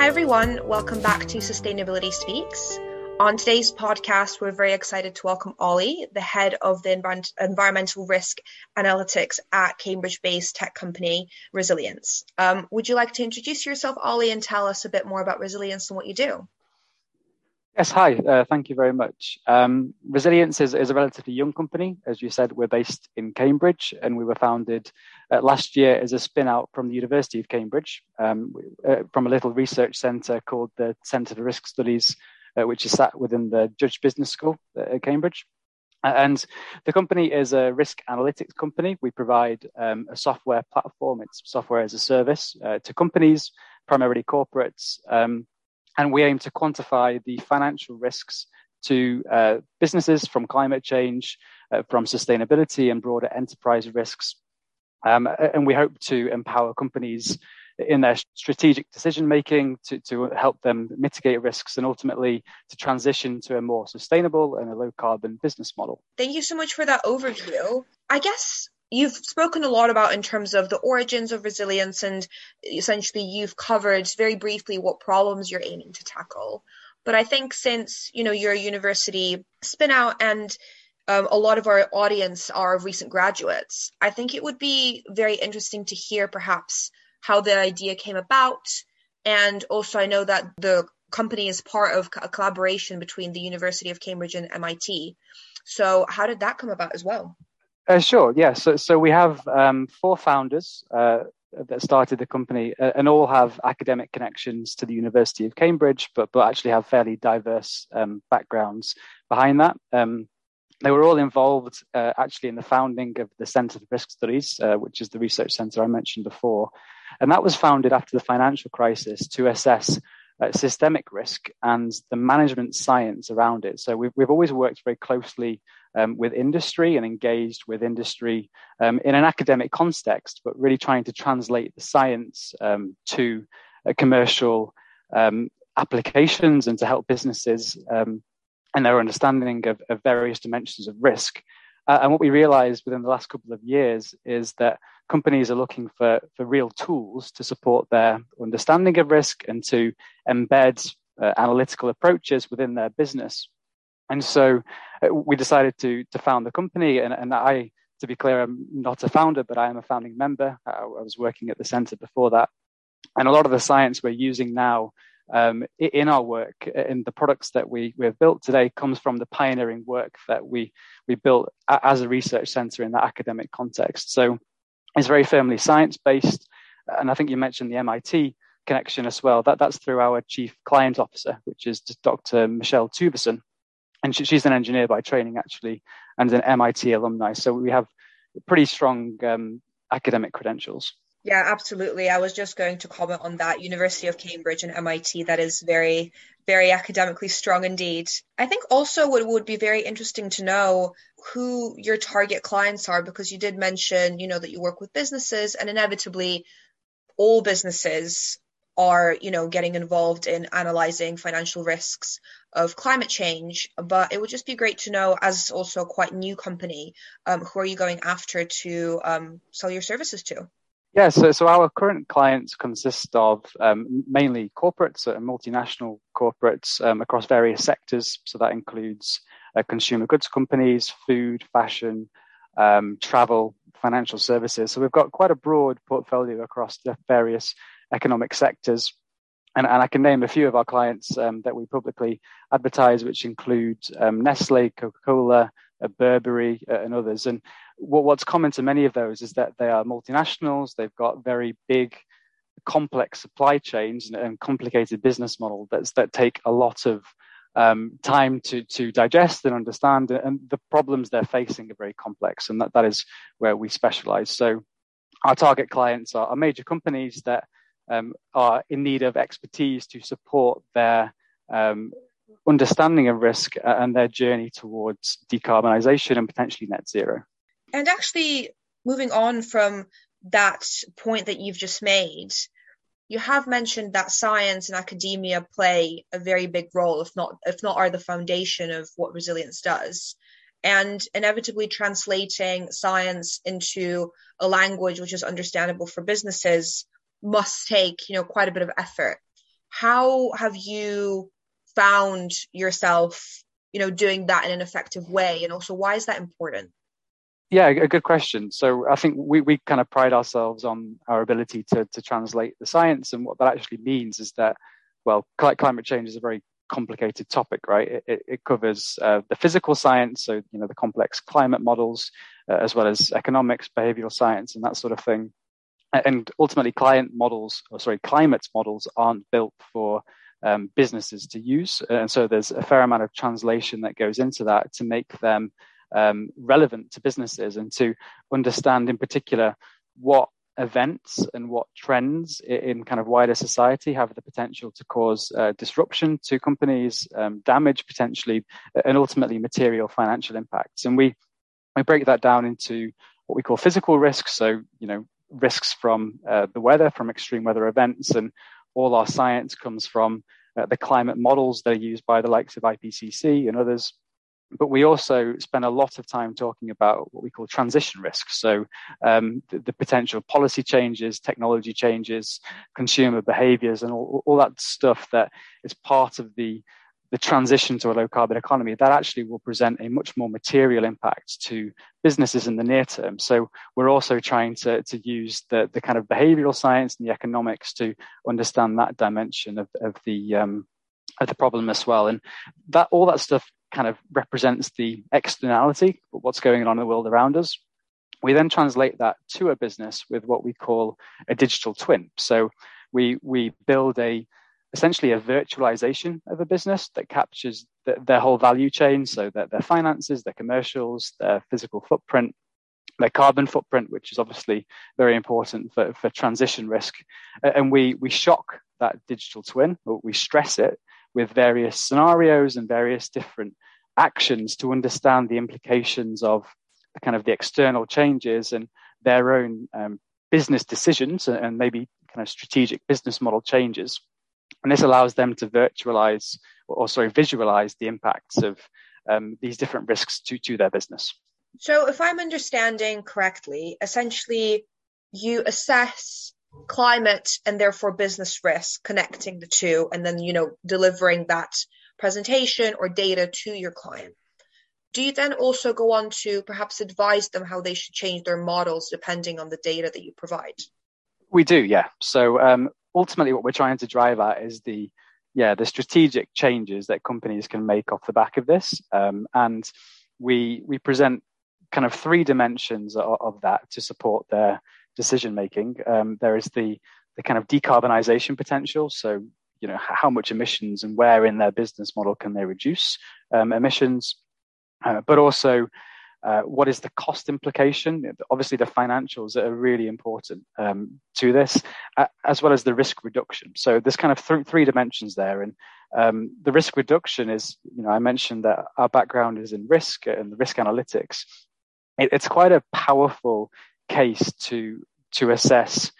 Hi, everyone. Welcome back to Sustainability Speaks. On today's podcast, we're very excited to welcome Ollie, the head of the environmental risk analytics at Cambridge based tech company Risilience. Um, would you like to introduce yourself, Ollie, and tell us a bit more about Risilience and what you do? Yes, hi. Uh, thank you very much. Um, Risilience is, is, a relatively young company. As you said, we're based in Cambridge and we were founded uh, last year as a spin out from the University of Cambridge um, uh, from a little research centre called the Centre for Risk Studies uh, which is sat within the Judge Business School at Cambridge. And the company is a risk analytics company. We provide um, a software platform, it's software as a service uh, to companies, primarily corporates. And we aim to quantify the financial risks to uh, businesses from climate change, uh, from sustainability and broader enterprise risks. Um, and we hope to empower companies in their strategic decision making to, to help them mitigate risks and ultimately to transition to a more sustainable and a low carbon business model. Thank you so much for that overview. I guess you've spoken a lot about in terms of the origins of Risilience and essentially you've covered very briefly what problems you're aiming to tackle. But I think since, you know, you're a university spin out and um, a lot of our audience are recent graduates, I think it would be very interesting to hear perhaps how the idea came about. And also, I know that the company is part of a collaboration between the University of Cambridge and MIT. So, how did that come about as well? Uh, sure, yeah. So, so we have um, four founders uh, that started the company, uh, and all have academic connections to the University of Cambridge, but but actually have fairly diverse um, backgrounds behind that. Um, they were all involved uh, actually in the founding of the Centre for Risk Studies, uh, which is the research centre I mentioned before. And that was founded after the financial crisis to assess uh, systemic risk and the management science around it. So we've, we've always worked very closely um, with industry and engaged with industry um, in an academic context, but really trying to translate the science um, to commercial um, applications and to help businesses um, and their understanding of, of, various dimensions of risk. Uh, and what we realized within the last couple of years is that companies are looking for, for real tools to support their understanding of risk and to embed uh, analytical approaches within their business. And so uh, we decided to, to found the company. And, and I, to be clear, I'm not a founder, but I am a founding member. I, was working at the center before that. And a lot of the science we're using now um, in our work, in the products that we, we have built today, comes from the pioneering work that we, we built as a research center in that academic context. So it's very firmly science based. And I think you mentioned the MIT connection as well. That, that's through our chief client officer, which is Dr. Michelle Tuveson. And she, she's an engineer by training, actually, and an MIT alumni. So we have pretty strong um, academic credentials. Yeah, absolutely. I was just going to comment on that. University of Cambridge and MIT, that is very, very academically strong indeed. I think also what would be very interesting to know who your target clients are, because you did mention, you know, that you work with businesses and inevitably all businesses are, you know, getting involved in analyzing financial risks of climate change. But it would just be great to know, as also a quite new company, um, who are you going after to um, sell your services to? Yeah, so, so our current clients consist of um, mainly corporates and multinational corporates um, across various sectors. So that includes uh, consumer goods companies, food, fashion, um, travel, financial services. So we've got quite a broad portfolio across the various economic sectors. And, and I can name a few of our clients um, that we publicly advertise, which include um, Nestle, Coca Cola, uh, Burberry, uh, and others. And what, what's common to many of those is that they are multinationals, they've got very big, complex supply chains and, and complicated business models that's, that take a lot of um, time to, to digest and understand. And the problems they're facing are very complex, and that, that is where we specialize. So, our target clients are, are major companies that um, are in need of expertise to support their um, understanding of risk and their journey towards decarbonisation and potentially net zero. And actually, moving on from that point that you've just made, you have mentioned that science and academia play a very big role, if not if not are the foundation of what Risilience does. And inevitably translating science into a language which is understandable for businesses must take, you know, quite a bit of effort. How have you found yourself, you know, doing that in an effective way? And also, why is that important? Yeah, a good question. So I think we, we kind of pride ourselves on our ability to, to translate the science. And what that actually means is that, well, climate change is a very complicated topic, right? It, it, covers uh, the physical science, so, you know, the complex climate models, uh, as well as economics, behavioral science, and that sort of thing. And ultimately, client models, or sorry, climate models aren't built for um, businesses to use. And so there's a fair amount of translation that goes into that to make them um, relevant to businesses and to understand in particular what events and what trends in kind of wider society have the potential to cause uh, disruption to companies, um, damage potentially, and ultimately material financial impacts. And we we break that down into what we call physical risks. So you know risks from uh, the weather, from extreme weather events, and all our science comes from uh, the climate models that are used by the likes of IPCC and others but we also spend a lot of time talking about what we call transition risks. So um, the, the, potential policy changes, technology changes, consumer behaviors, and all, all that stuff that is part of the the transition to a low carbon economy that actually will present a much more material impact to businesses in the near term. So we're also trying to, to use the, the kind of behavioral science and the economics to understand that dimension of, of the um, of the problem as well. And that all that stuff kind of represents the externality, what's going on in the world around us. We then translate that to a business with what we call a digital twin. So we we build a essentially a virtualization of a business that captures the, their whole value chain, so that their finances, their commercials, their physical footprint, their carbon footprint, which is obviously very important for, for transition risk. And we we shock that digital twin, or we stress it with various scenarios and various different actions to understand the implications of the kind of the external changes and their own um, business decisions and maybe kind of strategic business model changes. And this allows them to virtualize or, sorry, visualize the impacts of um, these different risks to, to their business. So, if I'm understanding correctly, essentially you assess climate and therefore business risk, connecting the two, and then, you know, delivering that presentation or data to your client. Do you then also go on to perhaps advise them how they should change their models depending on the data that you provide? We do, yeah. So um, ultimately, what we're trying to drive at is the yeah the strategic changes that companies can make off the back of this, um, and we we present kind of three dimensions of, of that to support their decision making. Um, there is the the kind of decarbonization potential. So, you know, how much emissions and where in their business model can they reduce um, emissions, uh, but also uh, what is the cost implication? Obviously, the financials are really important um, to this, uh, as well as the risk reduction. So there's kind of th- three dimensions there, and um, the risk reduction is, you know, I mentioned that our background is in risk and risk analytics. It, it's quite a powerful case to to assess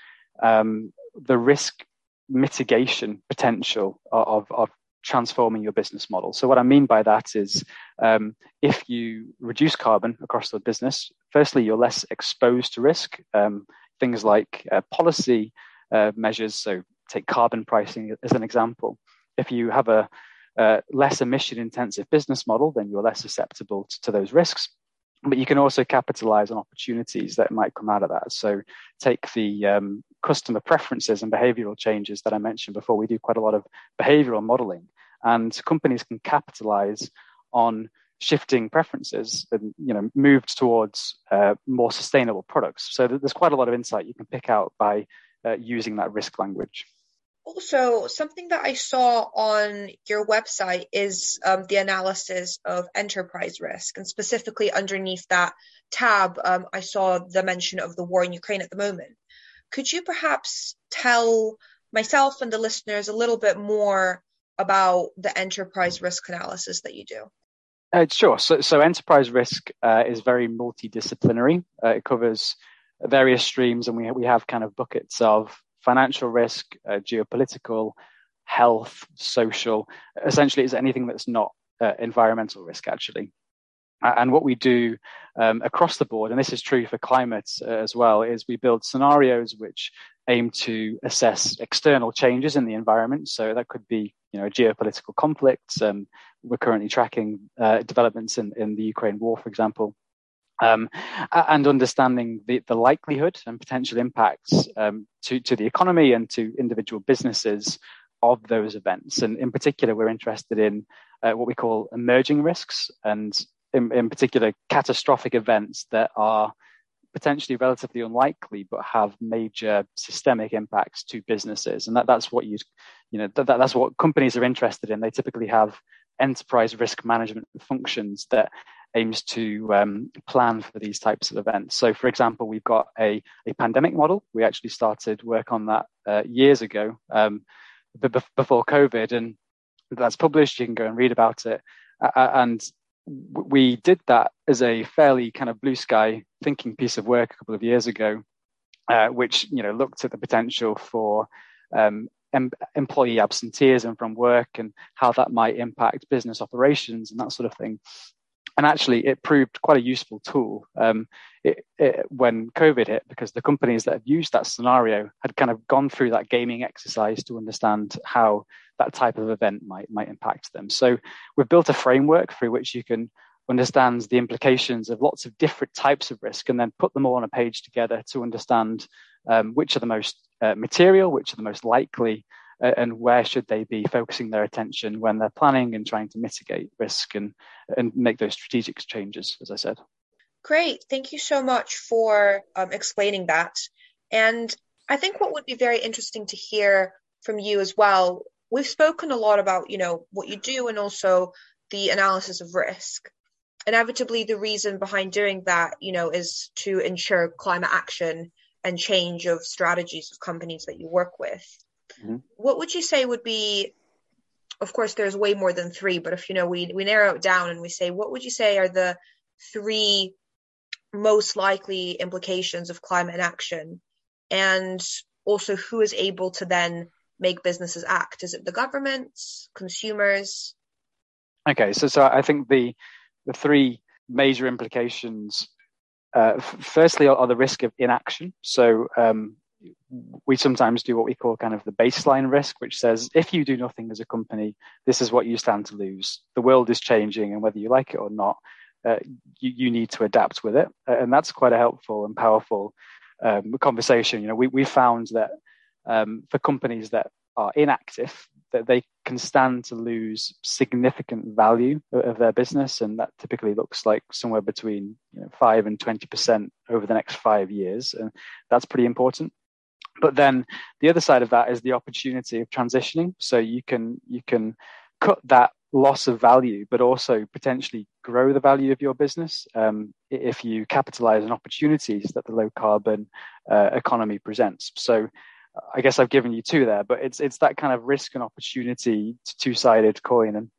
um, the risk mitigation potential of, of transforming your business model. So what I mean by that is um, if you reduce carbon across the business, firstly, you're less exposed to risk. Um, things like uh, policy uh, measures, so take carbon pricing as an example. If you have a uh, less emission intensive business model, then you're less susceptible to, to those risks but you can also capitalize on opportunities that might come out of that. So take the um, customer preferences and behavioral changes that I mentioned before. We do quite a lot of behavioral modeling, and companies can capitalize on shifting preferences and you know moved towards uh, more sustainable products. So there's quite a lot of insight you can pick out by uh, using that risk language. Also, something that I saw on your website is um, the analysis of enterprise risk, and specifically underneath that tab, um, I saw the mention of the war in Ukraine at the moment. Could you perhaps tell myself and the listeners a little bit more about the enterprise risk analysis that you do? Uh, sure. So, so enterprise risk uh, is very multidisciplinary. Uh, it covers various streams, and we we have kind of buckets of financial risk, uh, geopolitical, health, social. Essentially, is anything that's not uh, environmental risk, actually. And what we do um, across the board, and this is true for climate uh, as well, is we build scenarios which aim to assess external changes in the environment. So that could be, you know, geopolitical conflicts. Um, we're currently tracking uh, developments in, in the Ukraine war, for example. Um, and understanding the, the likelihood and potential impacts um, to, to the economy and to individual businesses of those events. And in particular, we're interested in uh, what we call emerging risks and in, in particular catastrophic events that are potentially relatively unlikely but have major systemic impacts to businesses and that, that's what you you know that, that's what companies are interested in they typically have enterprise risk management functions that aims to um, plan for these types of events. So for example we've got a, a pandemic model. We actually started work on that uh, years ago um, before covid and that's published. You can go and read about it. Uh, and we did that as a fairly kind of blue sky thinking piece of work a couple of years ago, uh, which you know looked at the potential for um, em- employee absenteeism from work and how that might impact business operations and that sort of thing. And actually, it proved quite a useful tool um, it, it, when COVID hit, because the companies that have used that scenario had kind of gone through that gaming exercise to understand how that type of event might might impact them. So we've built a framework through which you can understand the implications of lots of different types of risk and then put them all on a page together to understand um, which are the most uh, material, which are the most likely, and where should they be focusing their attention when they're planning and trying to mitigate risk and and make those strategic changes, as I said. Great, thank you so much for um, explaining that. And I think what would be very interesting to hear from you as well we've spoken a lot about, you know, what you do and also the analysis of risk. Inevitably, the reason behind doing that, you know, is to ensure climate action and change of strategies of companies that you work with. Mm-hmm. What would you say would be, of course, there's way more than three, but if, you know, we, we narrow it down and we say, what would you say are the three most likely implications of climate action? And also who is able to then make businesses act? Is it the governments, consumers? Okay, so so I think the the three major implications. Uh, f- firstly, are, are, the risk of inaction. So um, we sometimes do what we call kind of the baseline risk, which says if you do nothing as a company, this is what you stand to lose. The world is changing, and whether you like it or not, uh, you, you, need to adapt with it. Uh, and that's quite a helpful and powerful um, conversation. You know, we we found that um, for companies that are inactive, that they can stand to lose significant value of their business, and that typically looks like somewhere between you know, five and twenty percent over the next five years, and that's pretty important. But then the other side of that is the opportunity of transitioning. So you can you can cut that loss of value, but also potentially grow the value of your business um, if you capitalize on opportunities that the low carbon uh, economy presents. So I guess I've given you two there, but it's it's that kind of risk and opportunity two sided coin. And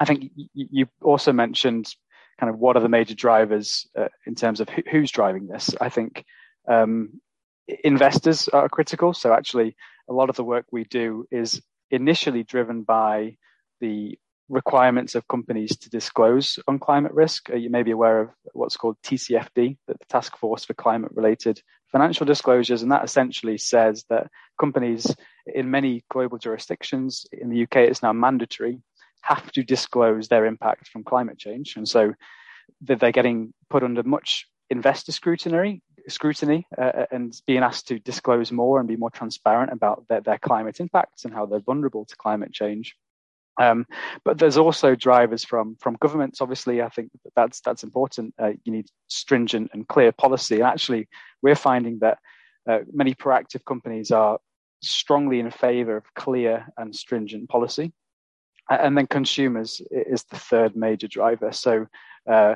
I think you also mentioned kind of what are the major drivers uh, in terms of who's driving this. I think um, investors are critical. So actually, a lot of the work we do is initially driven by the requirements of companies to disclose on climate risk. Uh, you may be aware of what's called TCFD, the Task Force for Climate Related Financial Disclosures, and that essentially says that companies in many global jurisdictions, in the UK it's now mandatory, have to disclose their impact from climate change. And so they're getting put under much investor scrutiny scrutiny uh, and being asked to disclose more and be more transparent about their, their climate impacts and how they're vulnerable to climate change. Um, but there's also drivers from from governments. Obviously, I think that's that's important. Uh, you need stringent and clear policy. And actually, we're finding that uh, many proactive companies are strongly in favour of clear and stringent policy. And then consumers is the third major driver. So uh,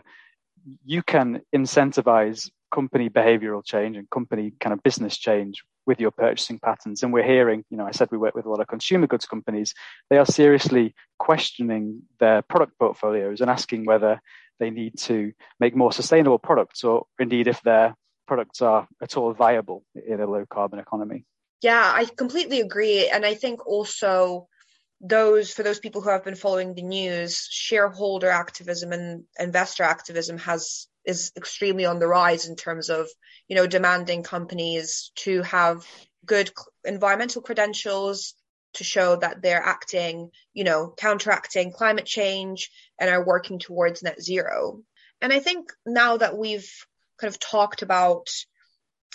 you can incentivize company behavioral change and company kind of business change with your purchasing patterns. And we're hearing, you know, I said we work with a lot of consumer goods companies. They are seriously questioning their product portfolios and asking whether they need to make more sustainable products or indeed if their products are at all viable in a low carbon economy. Yeah, I completely agree. And I think also those for those people who have been following the news, shareholder activism and investor activism has is extremely on the rise in terms of you know demanding companies to have good environmental credentials to show that they're acting, you know, counteracting climate change and are working towards net zero. And I think now that we've kind of talked about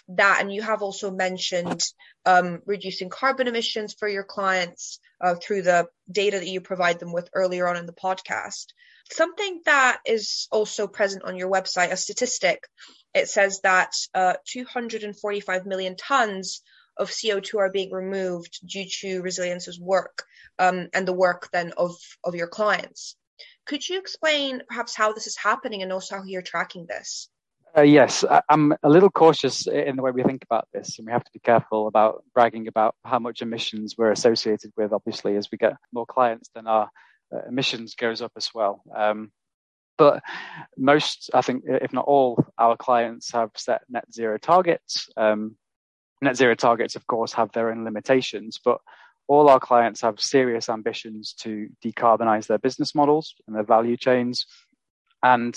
that, and you have also mentioned um, reducing carbon emissions for your clients uh, through the data that you provide them with earlier on in the podcast. Something that is also present on your website, a statistic, it says that uh, 245 million tons of CO2 are being removed due to Risilience's work um, and the work then of, of your clients. Could you explain perhaps how this is happening and also how you're tracking this? Uh, yes, I, am a little cautious in the way we think about this, and we have to be careful about bragging about how much emissions we're associated with. Obviously, as we get more clients, then our emissions goes up as well. Um, but most, I think, if not all, our clients have set net zero targets. Um, net zero targets, of course, have their own limitations, but all our clients have serious ambitions to decarbonize their business models and their value chains. And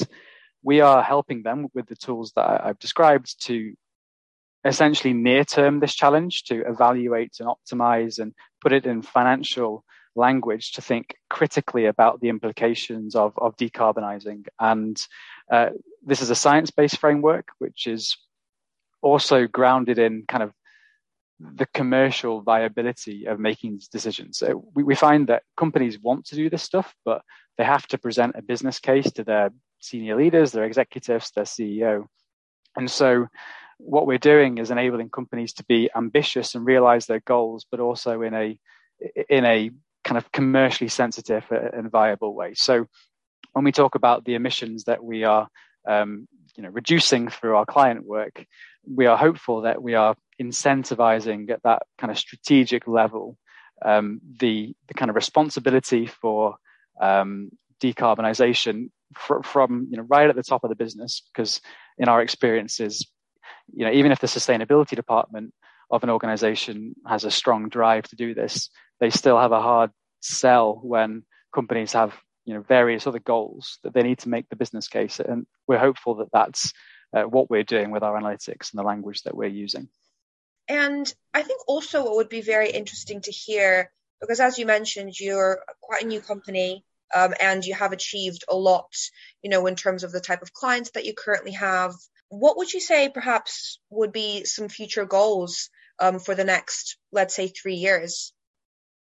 we are helping them with the tools that I've described to essentially near term this challenge to evaluate and optimize and put it in financial language to think critically about the implications of, of decarbonizing. And uh, this is a science based framework, which is also grounded in kind of the commercial viability of making these decisions. So we, we find that companies want to do this stuff, but they have to present a business case to their senior leaders, their executives, their CEO. And so what we're doing is enabling companies to be ambitious and realize their goals, but also in a in a kind of commercially sensitive and viable way. So when we talk about the emissions that we are um, you know reducing through our client work, we are hopeful that we are incentivizing at that kind of strategic level um, the the kind of responsibility for um, decarbonization fr- from you know right at the top of the business because in our experiences you know even if the sustainability department of an organization has a strong drive to do this they still have a hard sell when companies have you know various other goals that they need to make the business case. And we're hopeful that that's uh, what we're doing with our analytics and the language that we're using. And i think also what would be very interesting to hear because as you mentioned you're quite a new company um, and you have achieved a lot you know in terms of the type of clients that you currently have. What would you say perhaps would be some future goals um, for the next let's say three years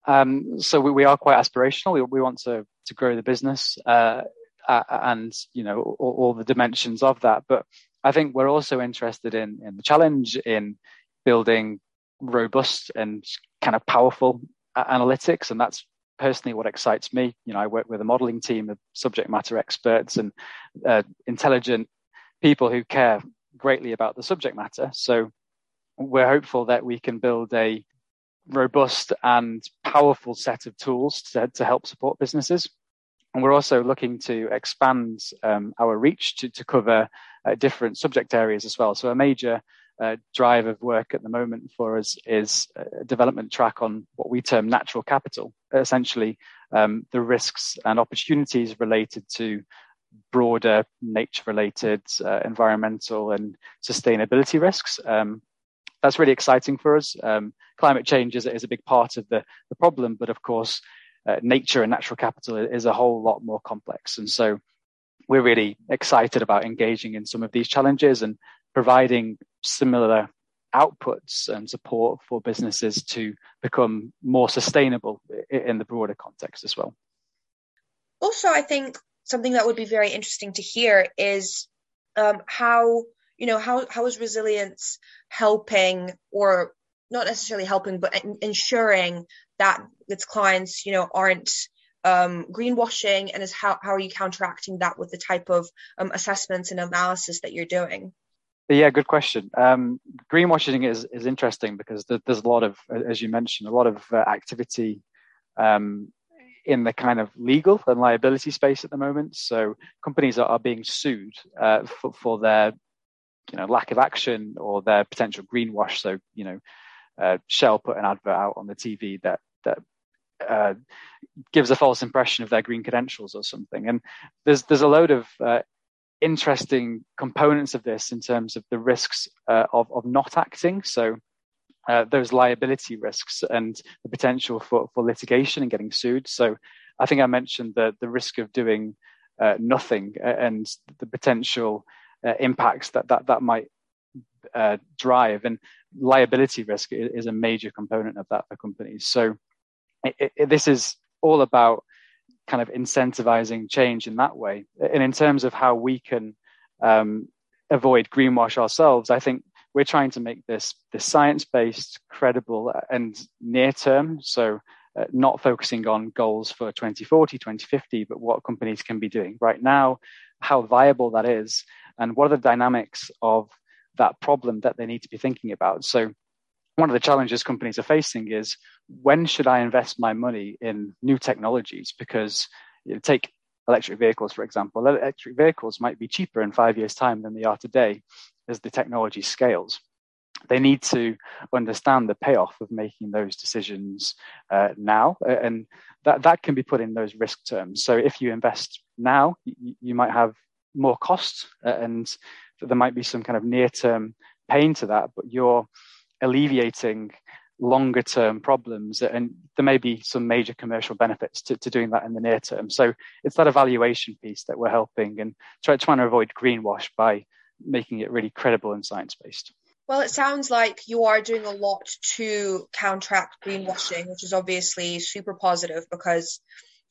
so we, are quite aspirational. We, want to grow the business uh, and you know all, the dimensions of that. But I think we're also interested in in the challenge in building robust and kind of powerful analytics, and that's personally what excites me. You know, I work with a modeling team of subject matter experts and uh, intelligent people who care greatly about the subject matter. So we're hopeful that we can build a robust and powerful set of tools to, to help support businesses. And we're also looking to expand um, our reach to, to cover uh, different subject areas as well. So a major uh, drive of work at the moment for us is a development track on what we term natural capital, essentially um, the risks and opportunities related to broader nature related uh, environmental and sustainability risks. Um, that's really exciting for us. Um, climate change is, is, a big part of the, the problem, but of course, uh, nature and natural capital is a whole lot more complex. And so we're really excited about engaging in some of these challenges and providing similar outputs and support for businesses to become more sustainable in the broader context as well. Also, I think something that would be very interesting to hear is um, how you know how how is Risilience helping or not necessarily helping but ensuring that its clients you know aren't um, greenwashing? And is how, how are you counteracting that with the type of um, assessments and analysis that you're doing? Yeah good question. Um, greenwashing is is interesting because there's a lot of as you mentioned a lot of uh, activity um, in the kind of legal and liability space at the moment. So companies are, are being sued uh, for, for, their you know lack of action or their potential greenwash. So you know, uh, Shell put an advert out on the TV that that uh, gives a false impression of their green credentials or something. And there's there's a load of uh, interesting components of this in terms of the risks uh, of of not acting. So uh, those liability risks and the potential for, for litigation and getting sued. So I think I mentioned the, the risk of doing uh, nothing and the potential uh, impacts that, that that might uh, drive. And liability risk is, a major component of that for companies. So it, it, this is all about kind of incentivizing change in that way. And in terms of how we can um, avoid greenwash ourselves, I think we're trying to make this this science based, credible, and near term. So uh, not focusing on goals for 2040, 2050, but what companies can be doing right now, how viable that is, and what are the dynamics of that problem that they need to be thinking about. So one of the challenges companies are facing is when should I invest my money in new technologies? Because you know, take electric vehicles, for example. Electric vehicles might be cheaper in five years' time than they are today as the technology scales. They need to understand the payoff of making those decisions uh, now, and that, that can be put in those risk terms. So if you invest now, you, you might have more costs, uh, and there might be some kind of near-term pain to that, but you're alleviating longer term problems and there may be some major commercial benefits to, to doing that in the near term. So it's that evaluation piece that we're helping and try, trying to avoid greenwash by making it really credible and science based well, it sounds like you are doing a lot to counteract greenwashing, which is obviously super positive because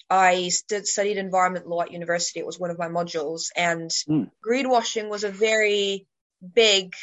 I st- studied environment law at university. It was one of my modules, and mm. greenwashing was a very big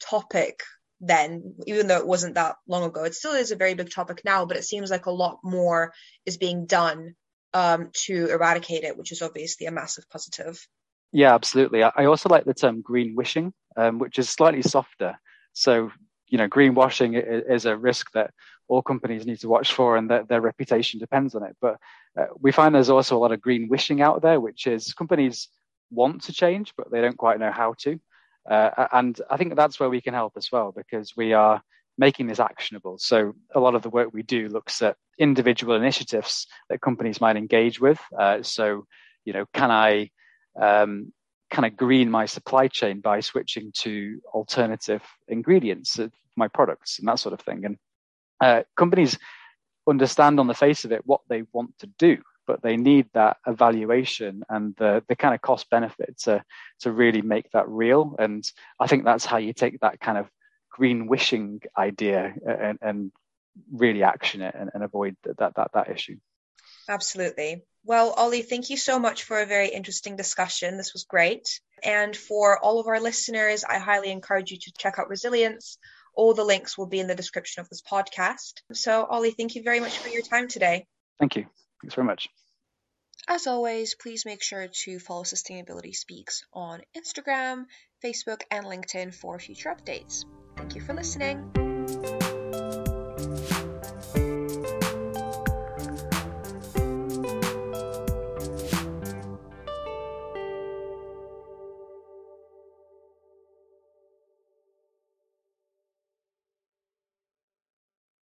topic then, even though it wasn't that long ago. It still is a very big topic now, but it seems like a lot more is being done um, to eradicate it, which is obviously a massive positive. Yeah, absolutely. I also like the term green wishing, um, which is slightly softer. So, you know, greenwashing is a risk that all companies need to watch for and that their reputation depends on it. But uh, we find there's also a lot of green wishing out there, which is companies want to change, but they don't quite know how to. Uh, and I think that's where we can help as well because we are making this actionable. So a lot of the work we do looks at individual initiatives that companies might engage with. Uh, so, you know, can I um, kind of green my supply chain by switching to alternative ingredients of my products and that sort of thing? And uh, companies understand on the face of it what they want to do but they need that evaluation and the the kind of cost benefit to to really make that real. And I think that's how you take that kind of green wishing idea and, and really action it and, and avoid that that that issue. Absolutely. Well, Ollie, thank you so much for a very interesting discussion. This was great. And for all of our listeners, I highly encourage you to check out Risilience. All the links will be in the description of this podcast. So, Ollie, thank you very much for your time today. Thank you. Thanks very much. As always, please make sure to follow Sustainability Speaks on Instagram, Facebook, and LinkedIn for future updates. Thank you for listening.